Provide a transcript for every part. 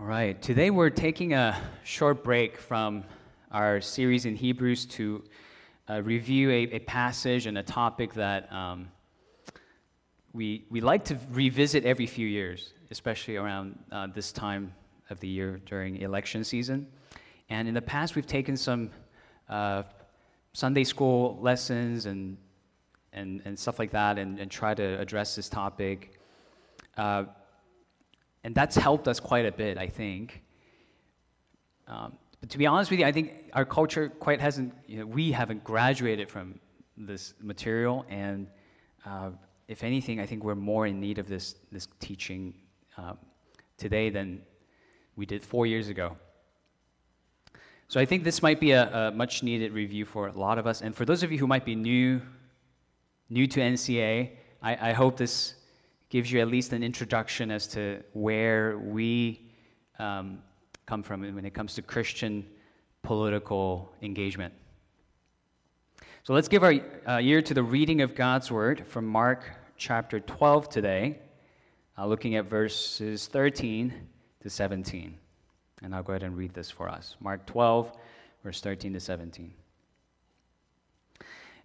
All right, today we're taking a short break from our series in Hebrews to uh, review a, a, passage and a topic that um, we, we like to revisit every few years, especially around uh, this time of the year during election season. And in the past, we've taken some uh, Sunday school lessons and, and, and stuff like that and, and try to address this topic. And that's helped us quite a bit, I think. Um, but to be honest with you, I think our culture quite hasn't, you know, we haven't graduated from this material. And uh, if anything, I think we're more in need of this, this teaching uh, today than we did four years ago. So I think this might be a, a, much needed review for a lot of us. And for those of you who might be new, new to NCA, I, I hope this gives you at least an introduction as to where we um, come from when it comes to Christian political engagement. So let's give our uh, ear to the reading of God's word from Mark chapter 12 today, uh, looking at verses 13 to 17. And I'll go ahead and read this for us. Mark 12, verse 13 to 17.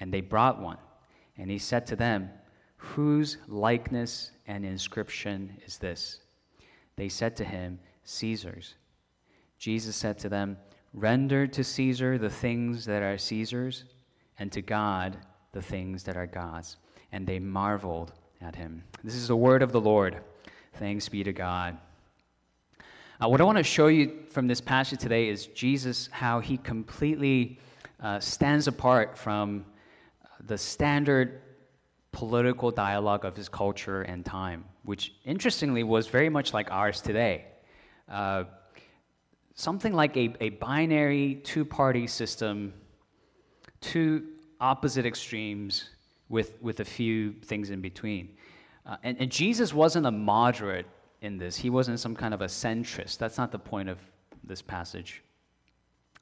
And they brought one. And he said to them, Whose likeness and inscription is this? They said to him, Caesar's. Jesus said to them, Render to Caesar the things that are Caesar's, and to God the things that are God's. And they marveled at him. This is the word of the Lord. Thanks be to God. Uh, what I want to show you from this passage today is Jesus, how he completely uh, stands apart from the standard political dialogue of his culture and time, which interestingly was very much like ours today. Uh, something like a, a binary two party system, two opposite extremes with, with a few things in between. Uh, and, and Jesus wasn't a moderate in this, he wasn't some kind of a centrist. That's not the point of this passage.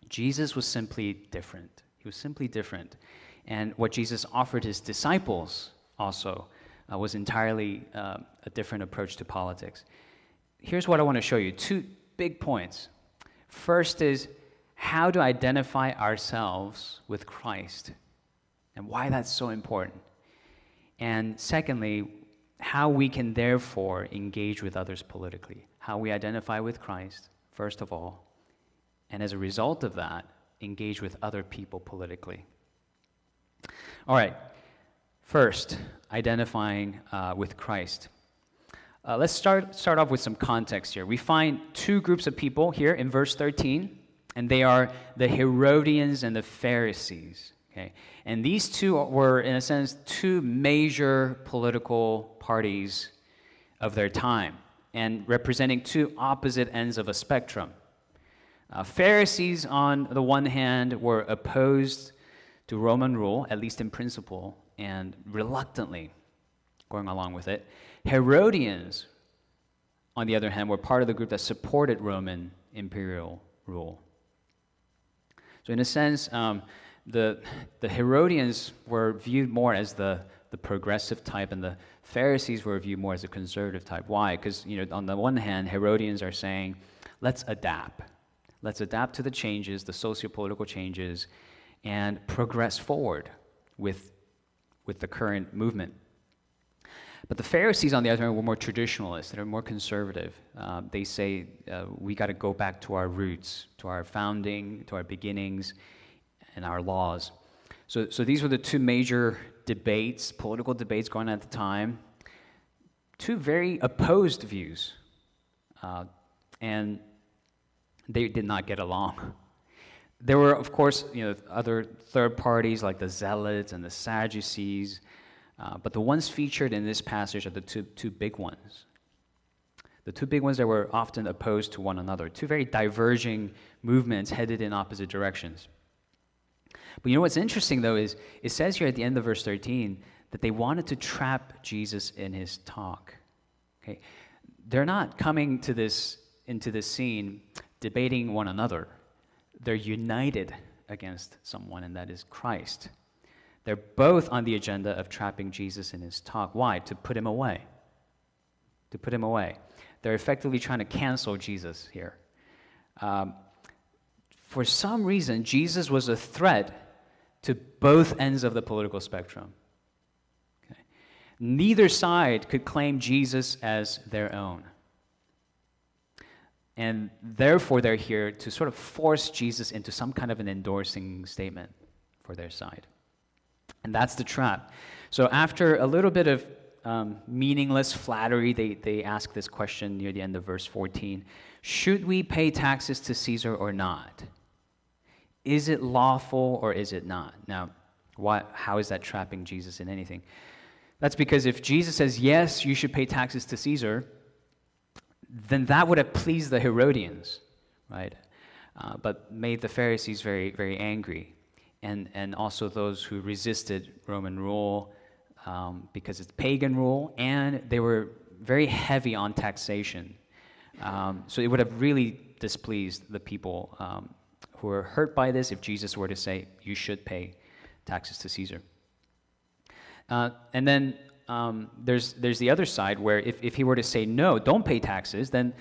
Jesus was simply different. He was simply different. And what Jesus offered his disciples also uh, was entirely uh, a different approach to politics. Here's what I want to show you two big points. First is how to identify ourselves with Christ and why that's so important. And secondly, how we can therefore engage with others politically. How we identify with Christ, first of all, and as a result of that, engage with other people politically. All right. First, identifying uh, with Christ. Uh, let's start, start off with some context here. We find two groups of people here in verse 13, and they are the Herodians and the Pharisees. Okay? And these two were, in a sense, two major political parties of their time, and representing two opposite ends of a spectrum. Uh, Pharisees, on the one hand, were opposed to Roman rule, at least in principle, and reluctantly going along with it. Herodians, on the other hand, were part of the group that supported Roman imperial rule. So, in a sense, um, the, the Herodians were viewed more as the, the progressive type, and the Pharisees were viewed more as a conservative type. Why? Because, you know, on the one hand, Herodians are saying, let's adapt. Let's adapt to the changes, the socio political changes, and progress forward with, with the current movement. But the Pharisees, on the other hand, were more traditionalists. They're more conservative. Uh, they say uh, we got to go back to our roots, to our founding, to our beginnings, and our laws. So, so these were the two major debates, political debates going on at the time. Two very opposed views. Uh, and they did not get along. There were, of course, you know, other third parties like the Zealots and the Sadducees, uh, but the ones featured in this passage are the two, two big ones. the two big ones that were often opposed to one another, two very diverging movements headed in opposite directions. But you know what's interesting, though, is it says here at the end of verse 13 that they wanted to trap Jesus in his talk. Okay? They're not coming to this, into this scene debating one another, they're united against someone, and that is Christ. They're both on the agenda of trapping Jesus in his talk. Why? To put him away. To put him away. They're effectively trying to cancel Jesus here. Um, for some reason, Jesus was a threat to both ends of the political spectrum. Okay? Neither side could claim Jesus as their own. And therefore, they're here to sort of force Jesus into some kind of an endorsing statement for their side. And that's the trap. So, after a little bit of um, meaningless flattery, they, they ask this question near the end of verse 14 Should we pay taxes to Caesar or not? Is it lawful or is it not? Now, why, how is that trapping Jesus in anything? That's because if Jesus says, yes, you should pay taxes to Caesar, then that would have pleased the Herodians, right? Uh, but made the Pharisees very, very angry. And, and also those who resisted Roman rule um, because it's pagan rule, and they were very heavy on taxation. Um, so it would have really displeased the people um, who were hurt by this if Jesus were to say, you should pay taxes to Caesar. Uh, and then um, there's, there's the other side where if, if he were to say, no, don't pay taxes, then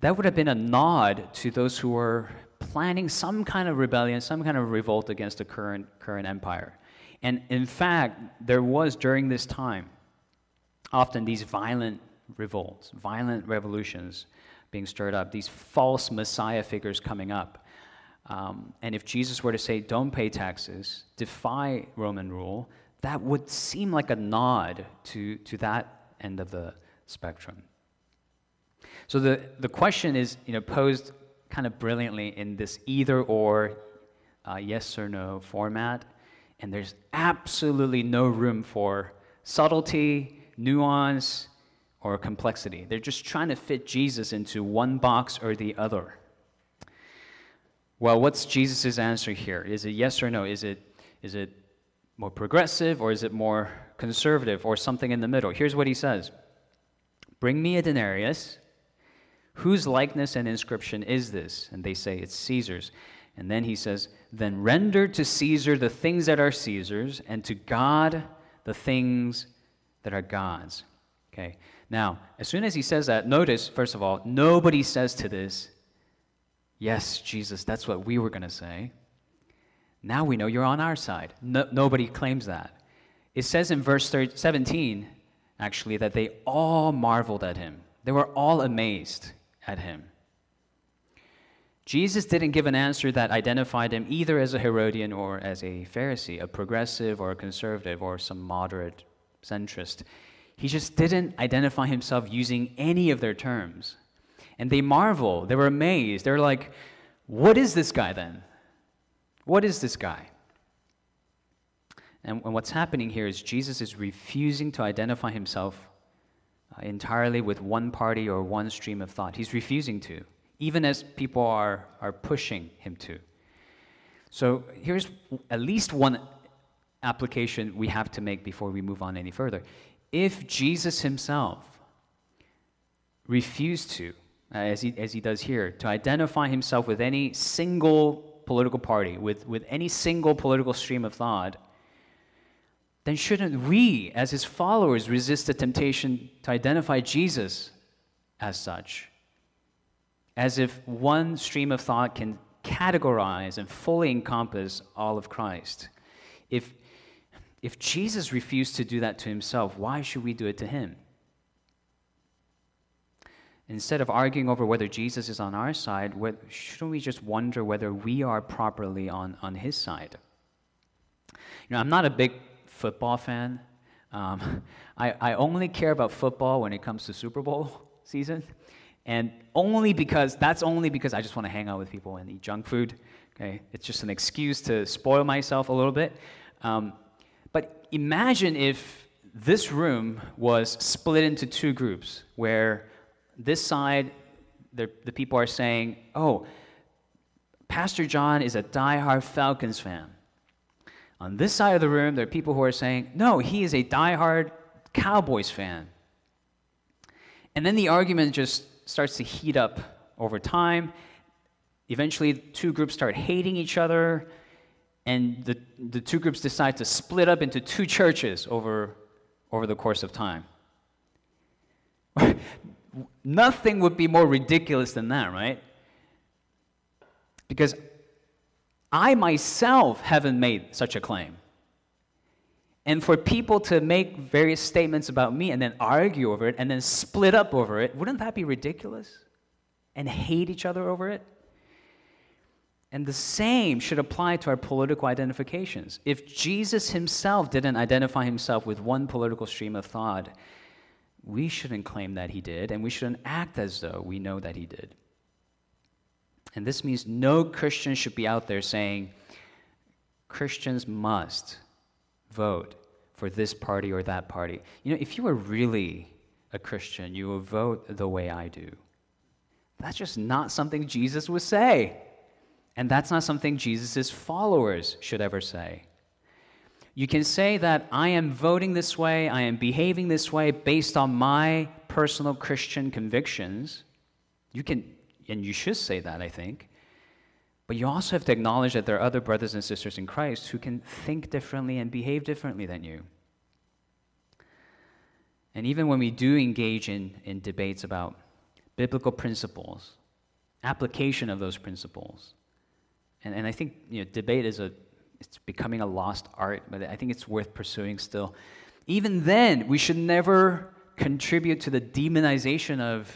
that would have been a nod to those who were planning some kind of rebellion, some kind of revolt against the current, current empire. And in fact, there was during this time often these violent revolts, violent revolutions being stirred up, these false Messiah figures coming up. Um, and if Jesus were to say, don't pay taxes, defy Roman rule, that would seem like a nod to, to that end of the spectrum. So the, the question is you know, posed kind of brilliantly in this either or, uh, yes or no format. And there's absolutely no room for subtlety, nuance, or complexity. They're just trying to fit Jesus into one box or the other. Well, what's Jesus' answer here? Is it yes or no? Is it, is it more progressive or is it more conservative or something in the middle? Here's what he says Bring me a denarius. Whose likeness and inscription is this? And they say, It's Caesar's. And then he says, Then render to Caesar the things that are Caesar's, and to God the things that are God's. Okay. Now, as soon as he says that, notice, first of all, nobody says to this, Yes, Jesus, that's what we were going to say. Now we know you're on our side. No, nobody claims that. It says in verse 13, 17, actually, that they all marveled at him. They were all amazed at him. Jesus didn't give an answer that identified him either as a Herodian or as a Pharisee, a progressive or a conservative or some moderate centrist. He just didn't identify himself using any of their terms. And they marvel, they were amazed. They're like, What is this guy then? What is this guy? And, and what's happening here is Jesus is refusing to identify himself uh, entirely with one party or one stream of thought. He's refusing to, even as people are, are pushing him to. So here's at least one application we have to make before we move on any further. If Jesus himself refused to uh, as, he, as he does here, to identify himself with any single political party, with, with any single political stream of thought, then shouldn't we, as his followers, resist the temptation to identify Jesus as such? As if one stream of thought can categorize and fully encompass all of Christ. If, if Jesus refused to do that to himself, why should we do it to him? Instead of arguing over whether Jesus is on our side, shouldn't we just wonder whether we are properly on, on his side? You know, I'm not a big football fan. Um, I, I only care about football when it comes to Super Bowl season. And only because, that's only because I just want to hang out with people and eat junk food. Okay? It's just an excuse to spoil myself a little bit. Um, but imagine if this room was split into two groups where this side, the, the people are saying, oh, Pastor John is a die-hard Falcons fan. On this side of the room, there are people who are saying, no, he is a die-hard Cowboys fan. And then the argument just starts to heat up over time. Eventually, two groups start hating each other, and the, the two groups decide to split up into two churches over, over the course of time. Nothing would be more ridiculous than that, right? Because I myself haven't made such a claim. And for people to make various statements about me and then argue over it and then split up over it, wouldn't that be ridiculous? And hate each other over it? And the same should apply to our political identifications. If Jesus himself didn't identify himself with one political stream of thought, we shouldn't claim that he did, and we shouldn't act as though we know that he did. And this means no Christian should be out there saying, Christians must vote for this party or that party. You know, if you were really a Christian, you would vote the way I do. That's just not something Jesus would say. And that's not something Jesus' followers should ever say. You can say that I am voting this way, I am behaving this way based on my personal Christian convictions. You can, and you should say that, I think. But you also have to acknowledge that there are other brothers and sisters in Christ who can think differently and behave differently than you. And even when we do engage in, in debates about biblical principles, application of those principles, and, and I think you know, debate is a it's becoming a lost art, but I think it's worth pursuing still. Even then, we should never contribute to the demonization of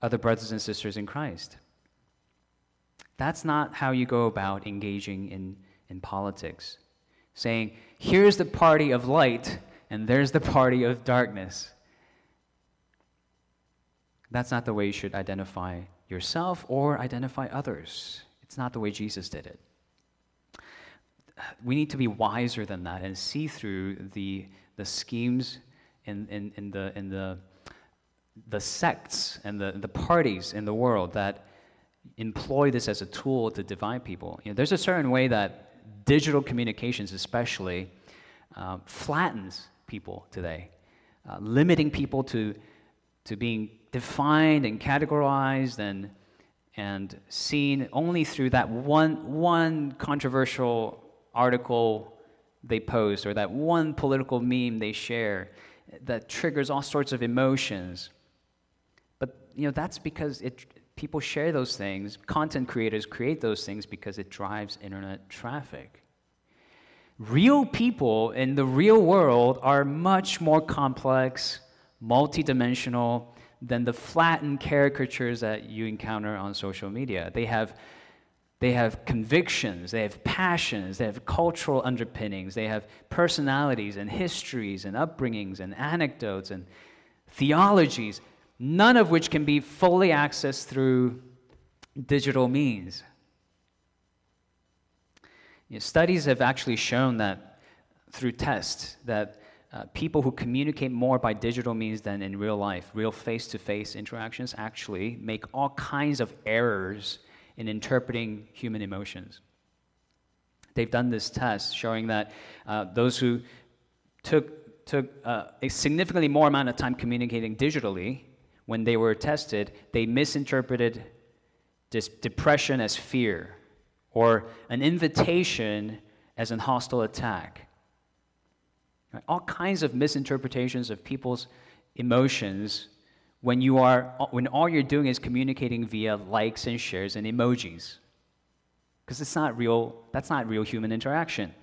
other brothers and sisters in Christ. That's not how you go about engaging in, in politics. Saying, here's the party of light, and there's the party of darkness. That's not the way you should identify yourself or identify others. It's not the way Jesus did it. We need to be wiser than that and see through the, the schemes and in, in, the, in the, the sects and the, the parties in the world that employ this as a tool to divide people. You know, there's a certain way that digital communications, especially, uh, flattens people today, uh, limiting people to, to being defined and categorized and, and seen only through that one, one controversial article they post or that one political meme they share that triggers all sorts of emotions. But you know that's because it, people share those things. Content creators create those things because it drives internet traffic. Real people in the real world are much more complex, multidimensional than the flattened caricatures that you encounter on social media. They have they have convictions, they have passions, they have cultural underpinnings, they have personalities and histories and upbringings and anecdotes and theologies none of which can be fully accessed through digital means. You know, studies have actually shown that through tests that uh, people who communicate more by digital means than in real life, real face-to-face interactions, actually make all kinds of errors in interpreting human emotions. They've done this test showing that uh, those who took, took uh, a significantly more amount of time communicating digitally when they were tested, they misinterpreted depression as fear or an invitation as an hostile attack. All kinds of misinterpretations of people's emotions when you are when all you're doing is communicating via likes and shares and emojis. Because it's not real, that's not real human interaction.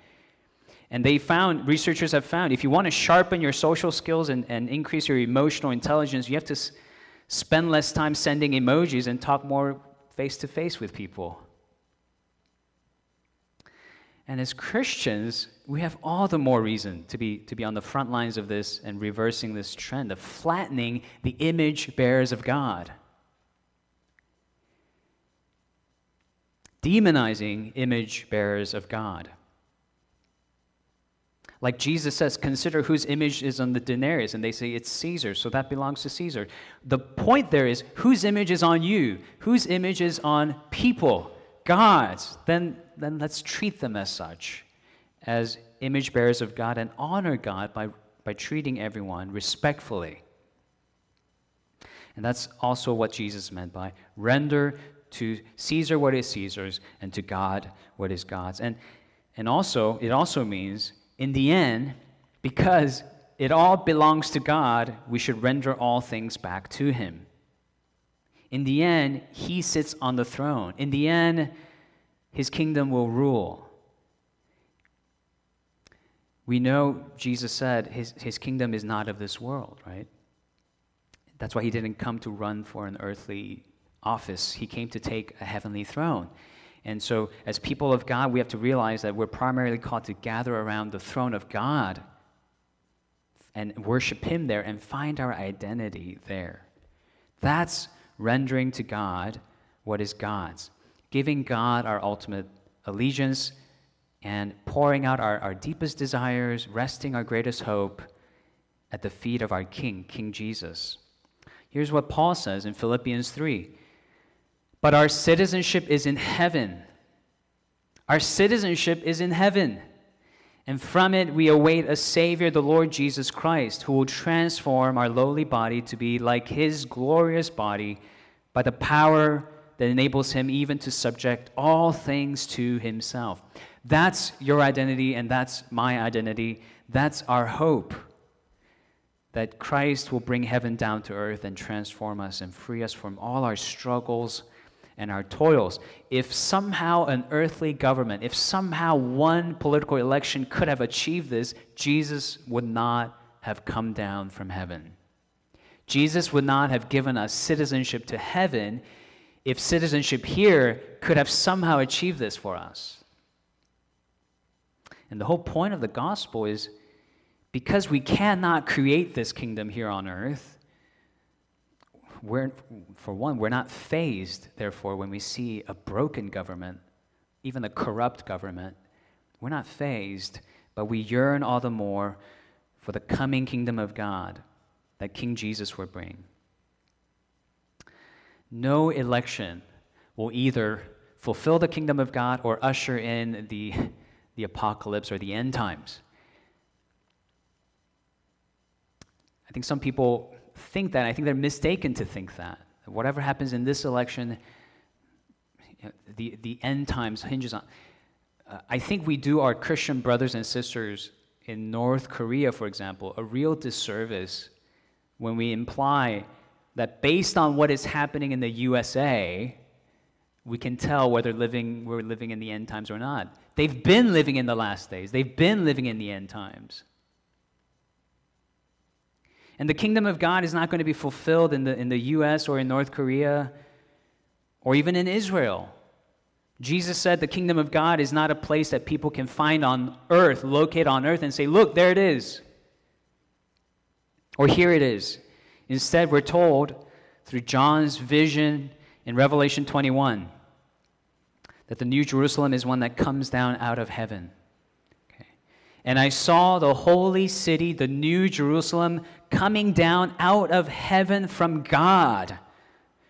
And they found, researchers have found, if you want to sharpen your social skills and, and increase your emotional intelligence, you have to spend less time sending emojis and talk more face to face with people. And as Christians, we have all the more reason to be, to be on the front lines of this and reversing this trend of flattening the image bearers of God. Demonizing image bearers of God. Like Jesus says, consider whose image is on the denarius, and they say it's Caesar, so that belongs to Caesar. The point there is whose image is on you? Whose image is on people? God's. Then, then let's treat them as such, as image bearers of God, and honor God by, by treating everyone respectfully. And that's also what Jesus meant by render to Caesar what is Caesar's and to God what is God's. And, and also, it also means in the end, because it all belongs to God, we should render all things back to Him. In the end, He sits on the throne. In the end, His kingdom will rule. We know Jesus said his, his kingdom is not of this world, right? That's why He didn't come to run for an earthly office, He came to take a heavenly throne. And so, as people of God, we have to realize that we're primarily called to gather around the throne of God and worship Him there and find our identity there. That's rendering to God what is God's, giving God our ultimate allegiance and pouring out our, our deepest desires, resting our greatest hope at the feet of our King, King Jesus. Here's what Paul says in Philippians 3 but our citizenship is in heaven. Our citizenship is in heaven. And from it we await a Savior, the Lord Jesus Christ, who will transform our lowly body to be like his glorious body by the power that enables him even to subject all things to himself. That's your identity, and that's my identity. That's our hope that Christ will bring heaven down to earth and transform us and free us from all our struggles and our toils. If somehow an earthly government, if somehow one political election could have achieved this, Jesus would not have come down from heaven. Jesus would not have given us citizenship to heaven if citizenship here could have somehow achieved this for us. And the whole point of the gospel is because we cannot create this kingdom here on earth, we're, for one, we're not fazed, therefore, when we see a broken government, even a corrupt government. We're not fazed, but we yearn all the more for the coming kingdom of God that King Jesus will bring. No election will either fulfill the kingdom of God or usher in the, the apocalypse or the end times. I think some people think that. I think they're mistaken to think that. Whatever happens in this election, the, the end times hinges on. Uh, I think we do our Christian brothers and sisters in North Korea, for example, a real disservice when we imply that based on what is happening in the USA, we can tell whether living, we're living in the end times or not. They've been living in the last days, they've been living in the end times. And the kingdom of God is not going to be fulfilled in the, in the US or in North Korea or even in Israel. Jesus said the kingdom of God is not a place that people can find on earth, locate on earth, and say, look, there it is. Or here it is. Instead, we're told through John's vision in Revelation 21 that the New Jerusalem is one that comes down out of heaven. And I saw the holy city, the new Jerusalem, coming down out of heaven from God,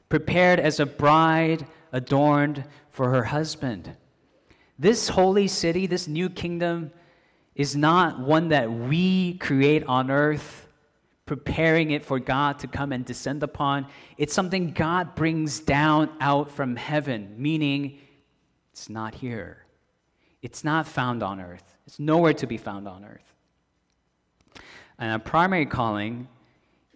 prepared as a bride adorned for her husband. This holy city, this new kingdom, is not one that we create on earth, preparing it for God to come and descend upon. It's something God brings down out from heaven, meaning it's not here. It's not found on earth. It's nowhere to be found on earth. And our primary calling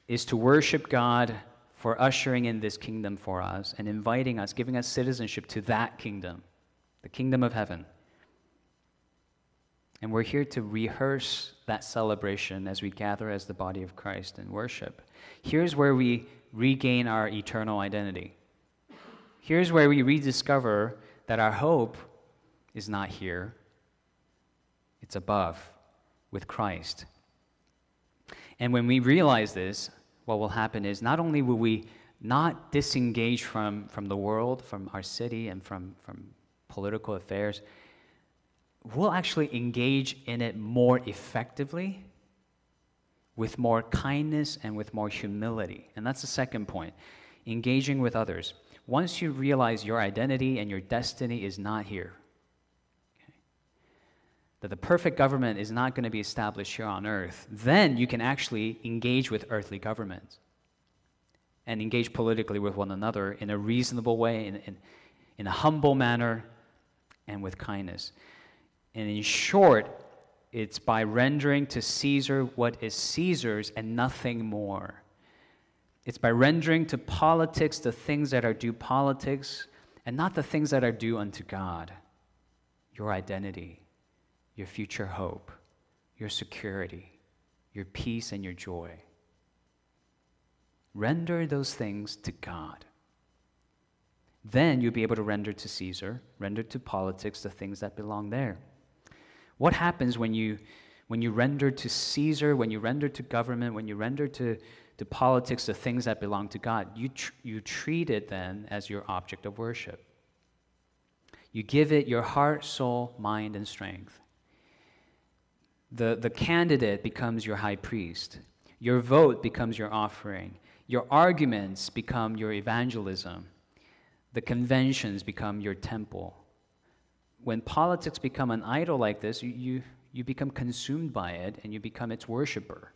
is to worship God for ushering in this kingdom for us and inviting us, giving us citizenship to that kingdom, the kingdom of heaven. And we're here to rehearse that celebration as we gather as the body of Christ and worship. Here's where we regain our eternal identity. Here's where we rediscover that our hope is not here, it's above with Christ. And when we realize this, what will happen is not only will we not disengage from, from the world, from our city, and from, from political affairs, we'll actually engage in it more effectively with more kindness and with more humility. And that's the second point engaging with others. Once you realize your identity and your destiny is not here, that the perfect government is not going to be established here on earth, then you can actually engage with earthly governments and engage politically with one another in a reasonable way, in, in, in a humble manner, and with kindness. And in short, it's by rendering to Caesar what is Caesar's and nothing more. It's by rendering to politics the things that are due politics and not the things that are due unto God. Your identity, your future hope, your security, your peace, and your joy. Render those things to God. Then you'll be able to render to Caesar, render to politics the things that belong there. What happens when you, when you render to Caesar, when you render to government, when you render to, to politics the things that belong to God? You, tr- you treat it then as your object of worship. You give it your heart, soul, mind, and strength. The, the candidate becomes your high priest. Your vote becomes your offering. Your arguments become your evangelism. The conventions become your temple when politics become an idol like this, you, you, you become consumed by it and you become its worshiper.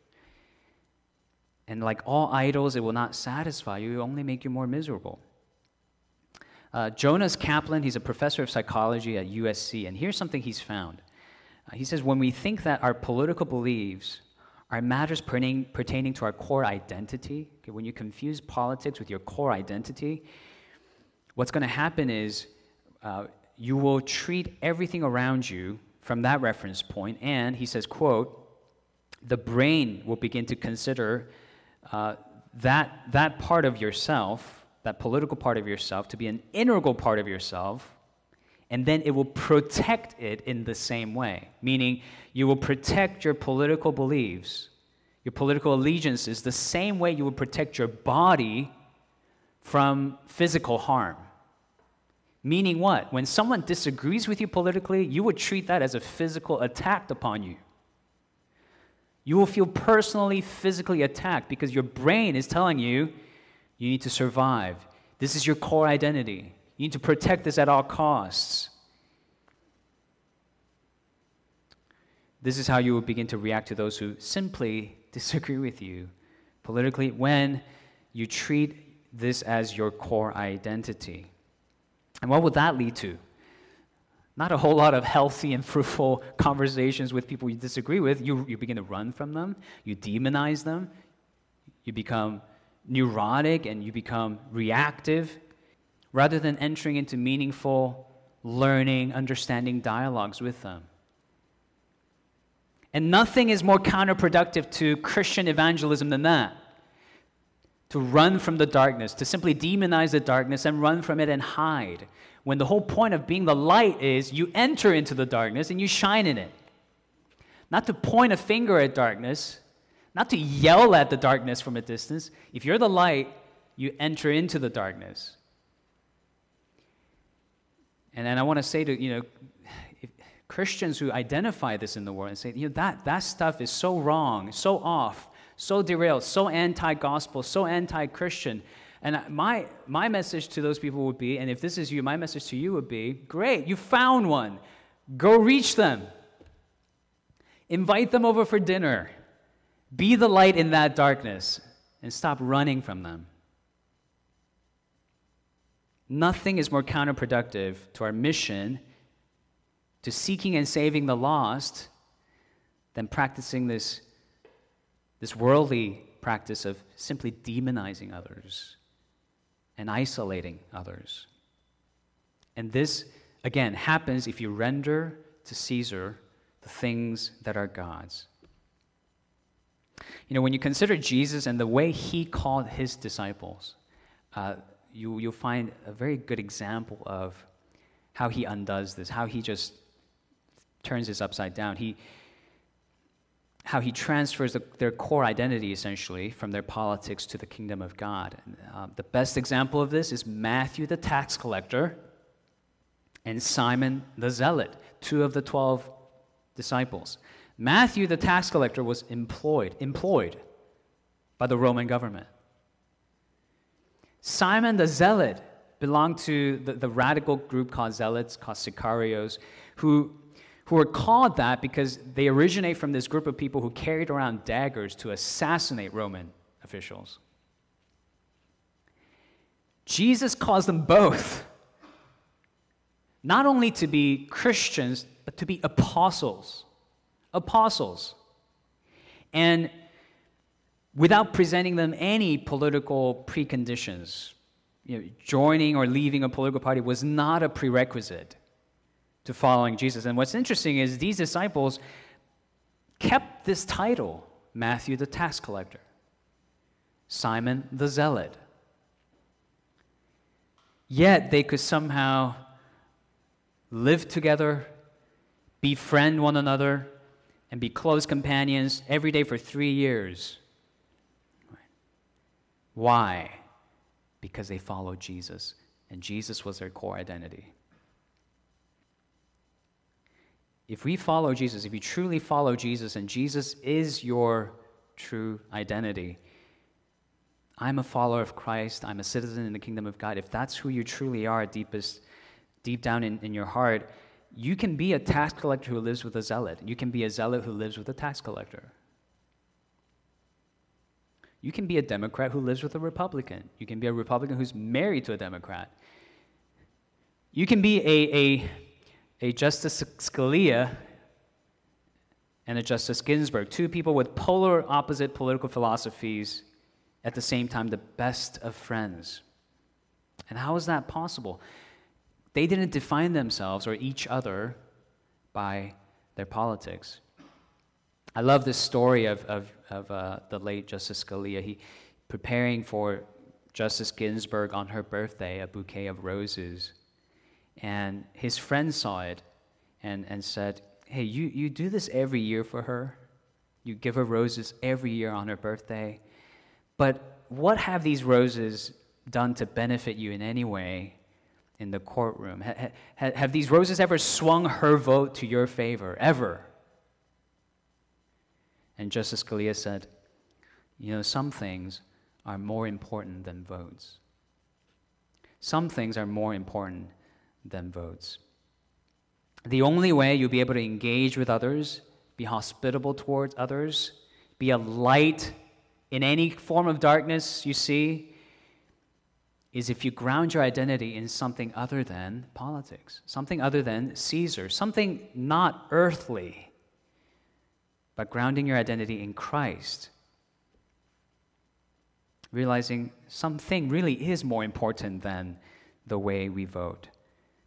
And like all idols, it will not satisfy you, it will only make you more miserable. Uh, Jonas Kaplan, he's a professor of psychology at USC, and here's something he's found. Uh, he says, When we think that our political beliefs are matters pertaining, pertaining to our core identity, okay, when you confuse politics with your core identity, what's going to happen is uh, you will treat everything around you from that reference point and he says quote the brain will begin to consider uh, that, that part of yourself that political part of yourself to be an integral part of yourself and then it will protect it in the same way. Meaning you will protect your political beliefs your political allegiances the same way you will protect your body from physical harm Meaning what? When someone disagrees with you politically, you would treat that as a physical attack upon you. You will feel personally, physically attacked because your brain is telling you you need to survive. This is your core identity. You need to protect this at all costs. This is how you will begin to react to those who simply disagree with you politically when you treat this as your core identity. And what would that lead to? Not a whole lot of healthy and fruitful conversations with people you disagree with. You, you begin to run from them, you demonize them, you become neurotic and you become reactive rather than entering into meaningful learning, understanding dialogues with them. And nothing is more counterproductive to Christian evangelism than that to run from the darkness, to simply demonize the darkness and run from it and hide. When the whole point of being the light is you enter into the darkness and you shine in it. Not to point a finger at darkness, not to yell at the darkness from a distance. If you're the light, you enter into the darkness. And then I want to say to, you know, Christians who identify this in the world and say, you know, that, that stuff is so wrong, so off so derailed, so anti gospel, so anti Christian. And my, my message to those people would be, and if this is you, my message to you would be great, you found one. Go reach them. Invite them over for dinner. Be the light in that darkness and stop running from them. Nothing is more counterproductive to our mission to seeking and saving the lost than practicing this this worldly practice of simply demonizing others and isolating others. And this, again, happens if you render to Caesar the things that are God's. You know, when you consider Jesus and the way he called his disciples, uh, you, you'll find a very good example of how he undoes this, how he just turns this upside down. He, how he transfers the, their core identity essentially from their politics to the kingdom of God. Uh, the best example of this is Matthew the tax collector and Simon the zealot, two of the 12 disciples. Matthew, the tax collector, was employed, employed by the Roman government. Simon the Zealot belonged to the, the radical group called Zealots, called Sicarios, who, who were called that because they originate from this group of people who carried around daggers to assassinate Roman officials. Jesus calls them both not only to be Christians, but to be apostles. Apostles. And without presenting them any political preconditions. You know, joining or leaving a political party was not a prerequisite to following Jesus. And what's interesting is these disciples kept this title Matthew the tax collector, Simon the zealot. Yet they could somehow live together, befriend one another, and be close companions every day for three years. Why? Because they followed Jesus, and Jesus was their core identity. If we follow Jesus, if you truly follow Jesus, and Jesus is your true identity, I'm a follower of Christ, I'm a citizen in the kingdom of God. If that's who you truly are, deepest deep down in, in your heart, you can be a tax collector who lives with a zealot. You can be a zealot who lives with a tax collector. You can be a Democrat who lives with a Republican. You can be a Republican who's married to a Democrat. You can be a, a, a Justice Scalia and a Justice Ginsburg, two people with polar opposite political philosophies, at the same time, the best of friends. And how is that possible? They didn't define themselves or each other by their politics. I love this story of, of, of uh, the late Justice Scalia. He preparing for Justice Ginsburg on her birthday, a bouquet of roses. And his friend saw it and, and said, Hey, you, you do this every year for her? You give her roses every year on her birthday. But what have these roses done to benefit you in any way in the courtroom? Ha, ha, have these roses ever swung her vote to your favor? Ever? And Justice Scalia said, You know, some things are more important than votes. Some things are more important than votes. The only way you'll be able to engage with others, be hospitable towards others, be a light in any form of darkness you see, is if you ground your identity in something other than politics, something other than Caesar, something not earthly, but grounding your identity in Christ. Realizing something really is more important than the way we vote.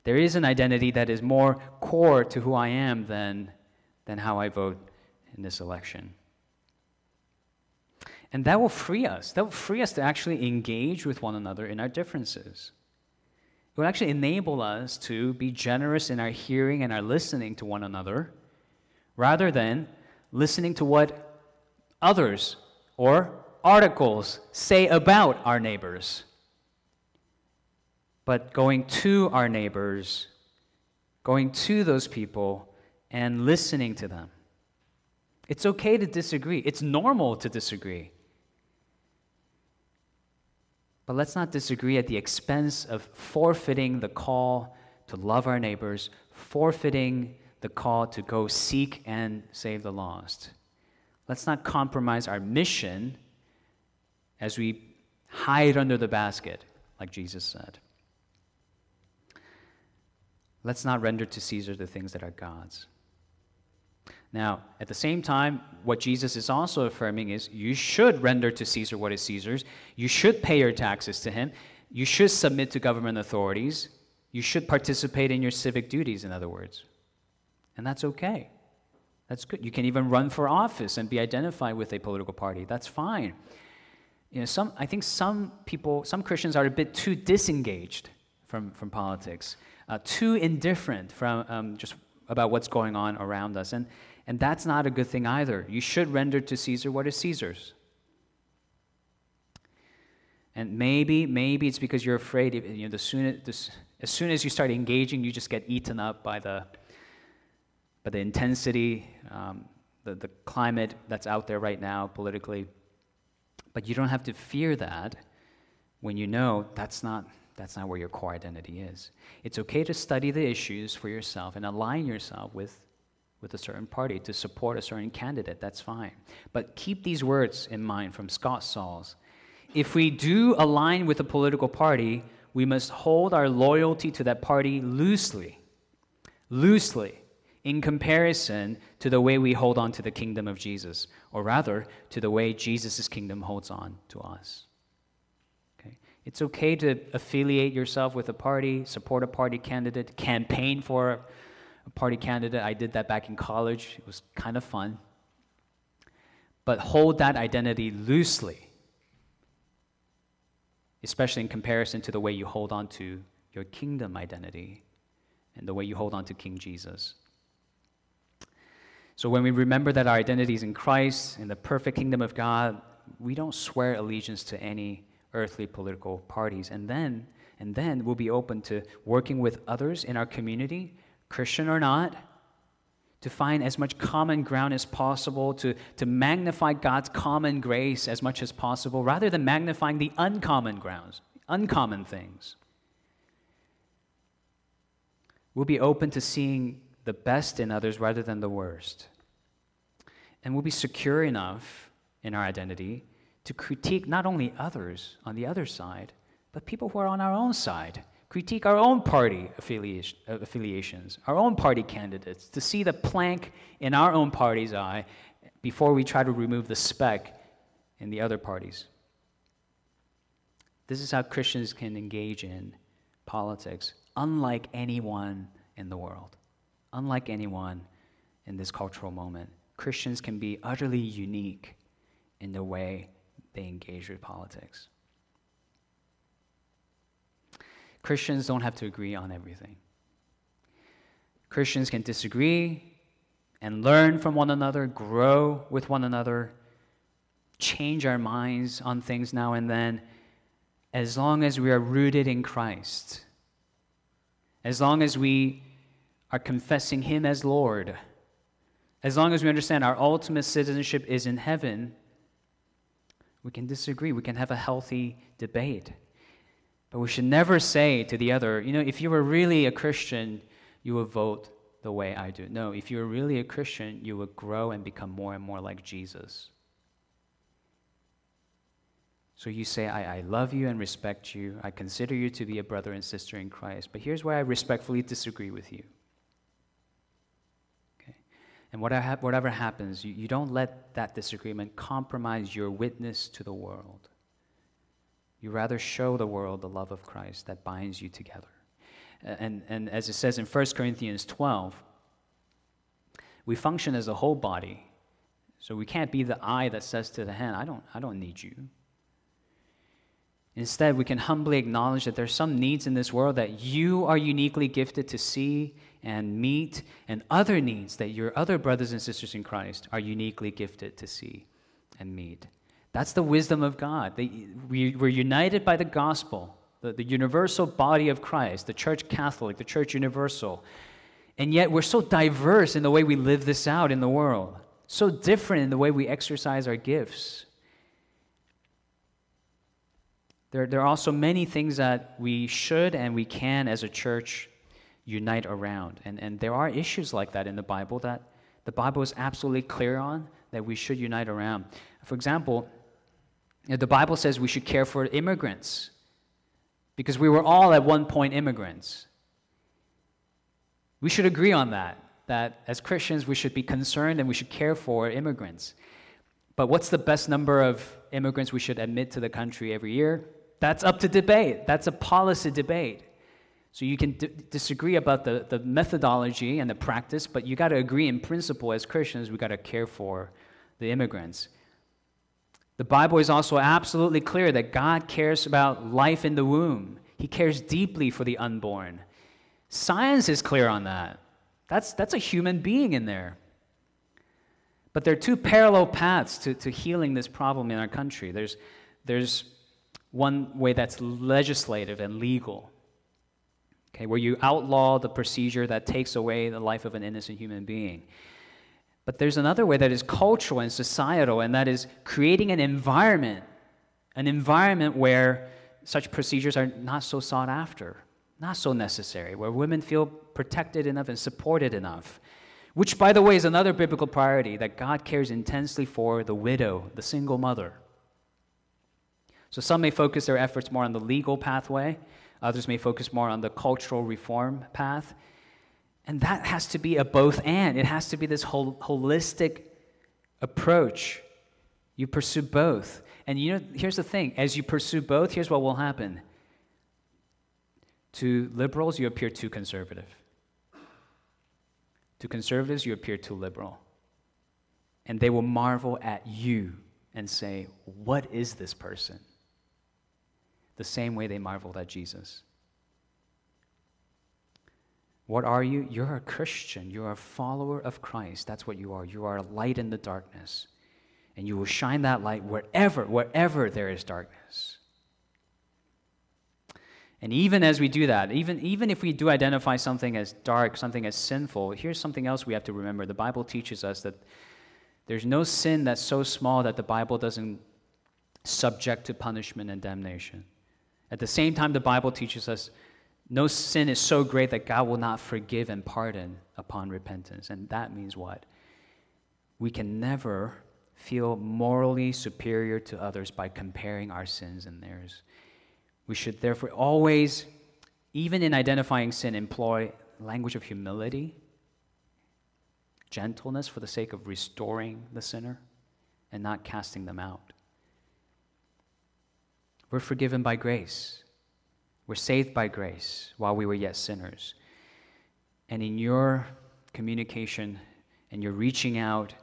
There is an identity that is more core to who I am than, than how I vote in this election. And that will free us. That will free us to actually engage with one another in our differences. It will actually enable us to be generous in our hearing and our listening to one another rather than listening to what others or articles say about our neighbors, but going to our neighbors, going to those people, and listening to them. It's okay to disagree, it's normal to disagree. But let's not disagree at the expense of forfeiting the call to love our neighbors, forfeiting the call to go seek and save the lost. Let's not compromise our mission as we hide under the basket, like Jesus said. Let's not render to Caesar the things that are God's. Now, at the same time, what Jesus is also affirming is you should render to Caesar what is Caesar's. You should pay your taxes to him. You should submit to government authorities. You should participate in your civic duties, in other words. And that's okay. That's good. You can even run for office and be identified with a political party. That's fine. You know, some, I think some people, some Christians are a bit too disengaged from, from politics, uh, too indifferent from um, just about what's going on around us. And, and that's not a good thing either. You should render to Caesar what is Caesar's. And maybe, maybe it's because you're afraid, you know, the soon, the, as soon as you start engaging, you just get eaten up by the, by the intensity, um, the, the climate that's out there right now politically. But you don't have to fear that when you know that's not, that's not where your core identity is. It's okay to study the issues for yourself and align yourself with, with a certain party to support a certain candidate. That's fine. But keep these words in mind from Scott Sauls. If we do align with a political party, we must hold our loyalty to that party loosely. Loosely in comparison to the way we hold on to the kingdom of Jesus, or rather, to the way Jesus' kingdom holds on to us. It's okay to affiliate yourself with a party, support a party candidate, campaign for a party candidate. I did that back in college, it was kind of fun. But hold that identity loosely, especially in comparison to the way you hold on to your kingdom identity and the way you hold on to King Jesus. So when we remember that our identity is in Christ, in the perfect kingdom of God, we don't swear allegiance to any earthly political parties. And then, and then we'll be open to working with others in our community, Christian or not, to find as much common ground as possible, to, to magnify God's common grace as much as possible, rather than magnifying the uncommon grounds, uncommon things. We'll be open to seeing the best in others rather than the worst. And we'll be secure enough in our identity to critique not only others on the other side, but people who are on our own side. Critique our own party affiliation, uh, affiliations, our own party candidates, to see the plank in our own party's eye before we try to remove the speck in the other parties. This is how Christians can engage in politics, unlike anyone in the world unlike anyone in this cultural moment. Christians can be utterly unique in the way they engage with politics. Christians don't have to agree on everything. Christians can disagree and learn from one another, grow with one another, change our minds on things now and then, as long as we are rooted in Christ. As long as we are confessing Him as Lord, as long as we understand our ultimate citizenship is in heaven, we can disagree. We can have a healthy debate. But we should never say to the other, you know, if you were really a Christian, you would vote the way I do. No, if you're really a Christian, you would grow and become more and more like Jesus. So you say, I, I love you and respect you. I consider you to be a brother and sister in Christ. But here's where I respectfully disagree with you. And whatever happens, you, you don't let that disagreement compromise your witness to the world. You rather show the world the love of Christ that binds you together. And, and as it says in 1 Corinthians 12, we function as a whole body. So we can't be the eye that says to the hand, I don't, I don't need you. Instead, we can humbly acknowledge that there's some needs in this world that you are uniquely gifted to see and meet, and other needs that your other brothers and sisters in Christ are uniquely gifted to see and meet. That's the wisdom of God. we, are united by the gospel, the, the universal body of Christ, the church Catholic, the church universal. And yet we're so diverse in the way we live this out in the world, so different in the way we exercise our gifts. There, there are also many things that we should and we can as a church unite around. And, and there are issues like that in the Bible that the Bible is absolutely clear on that we should unite around. For example, the Bible says we should care for immigrants because we were all at one point immigrants. We should agree on that, that as Christians we should be concerned and we should care for immigrants. But what's the best number of immigrants we should admit to the country every year? That's up to debate. That's a policy debate. So you can d- disagree about the, the methodology and the practice, but you got to agree in principle as Christians, we got to care for the immigrants. The Bible is also absolutely clear that God cares about life in the womb. He cares deeply for the unborn. Science is clear on that. That's, that's a human being in there. But there are two parallel paths to, to healing this problem in our country. There's, there's one way that's legislative and legal, okay, where you outlaw the procedure that takes away the life of an innocent human being. But there's another way that is cultural and societal, and that is creating an environment, an environment where such procedures are not so sought after, not so necessary, where women feel protected enough and supported enough. Which, by the way, is another biblical priority that God cares intensely for the widow, the single mother. So some may focus their efforts more on the legal pathway, others may focus more on the cultural reform path. And that has to be a both and. It has to be this holistic approach. You pursue both. And you know, here's the thing as you pursue both, here's what will happen. To liberals, you appear too conservative. To conservatives, you appear too liberal. And they will marvel at you and say, What is this person? The same way they marveled at Jesus. What are you? You're a Christian. You're a follower of Christ. That's what you are. You are a light in the darkness. And you will shine that light wherever, wherever there is darkness. And even as we do that, even, even if we do identify something as dark, something as sinful, here's something else we have to remember. The Bible teaches us that there's no sin that's so small that the Bible doesn't subject to punishment and damnation. At the same time, the Bible teaches us no sin is so great that God will not forgive and pardon upon repentance. And that means what? We can never feel morally superior to others by comparing our sins and theirs. We should therefore always, even in identifying sin, employ language of humility, gentleness for the sake of restoring the sinner, and not casting them out. We're forgiven by grace. We're saved by grace while we were yet sinners. And in your communication and your reaching out,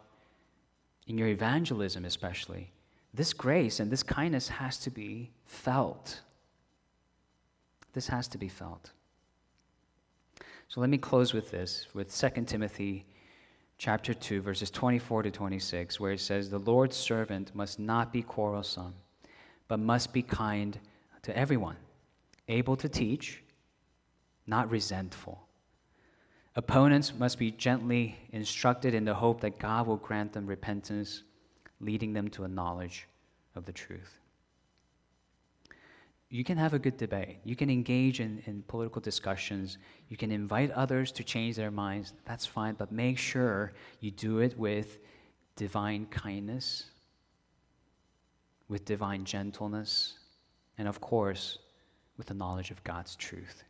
in your evangelism especially, this grace and this kindness has to be felt. This has to be felt. So let me close with this, with 2 Timothy chapter 2, verses 24 to 26, where it says, The Lord's servant must not be quarrelsome, but must be kind to everyone able to teach, not resentful. Opponents must be gently instructed in the hope that God will grant them repentance, leading them to a knowledge of the truth. You can have a good debate. You can engage in, in political discussions. You can invite others to change their minds. That's fine, but make sure you do it with divine kindness, with divine gentleness, and of course, with the knowledge of God's truth.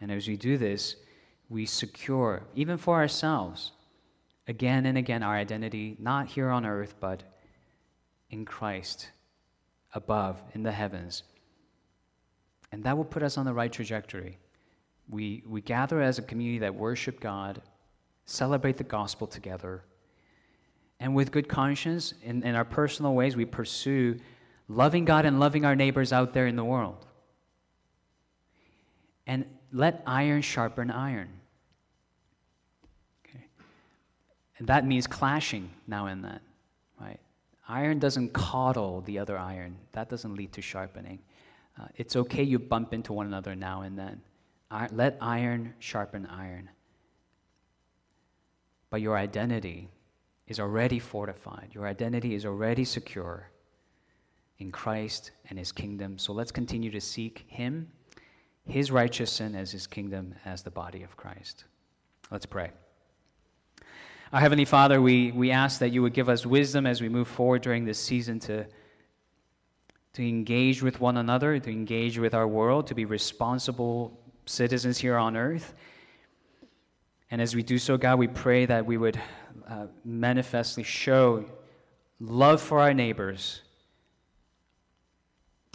And as we do this, we secure, even for ourselves, again and again, our identity, not here on earth, but in Christ, above, in the heavens. And that will put us on the right trajectory. We, we gather as a community that worship God, celebrate the gospel together, and with good conscience, in, in our personal ways, we pursue loving God and loving our neighbors out there in the world and let iron sharpen iron. Okay? And that means clashing now and then, right? Iron doesn't coddle the other iron, that doesn't lead to sharpening. Uh, it's okay you bump into one another now and then. Let iron sharpen iron. But your identity is already fortified, your identity is already secure in Christ and His kingdom. So let's continue to seek Him his righteousness as his kingdom as the body of Christ. Let's pray. Our Heavenly Father, we, we ask that you would give us wisdom as we move forward during this season to, to engage with one another, to engage with our world, to be responsible citizens here on earth. And as we do so, God, we pray that we would uh, manifestly show love for our neighbors,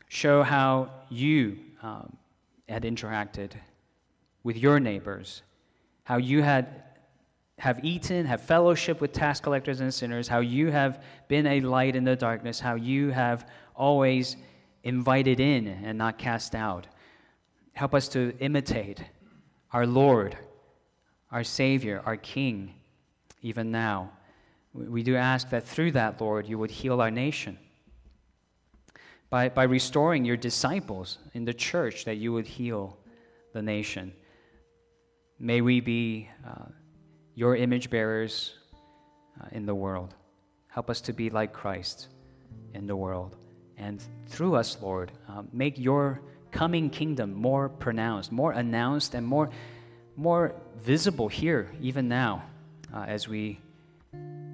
show how you um, had interacted with your neighbors, how you had have eaten, have fellowship with tax collectors and sinners, how you have been a light in the darkness, how you have always invited in and not cast out. Help us to imitate our Lord, our Savior, our King, even now. We do ask that through that, Lord, you would heal our nation by, by restoring your disciples in the church, that you would heal the nation. May we be uh, your image bearers uh, in the world. Help us to be like Christ in the world. And through us, Lord, uh, make your coming kingdom more pronounced, more announced, and more, more visible here, even now, uh, as, we,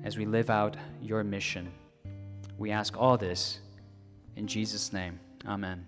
as we live out your mission. We ask all this in Jesus' name. Amen.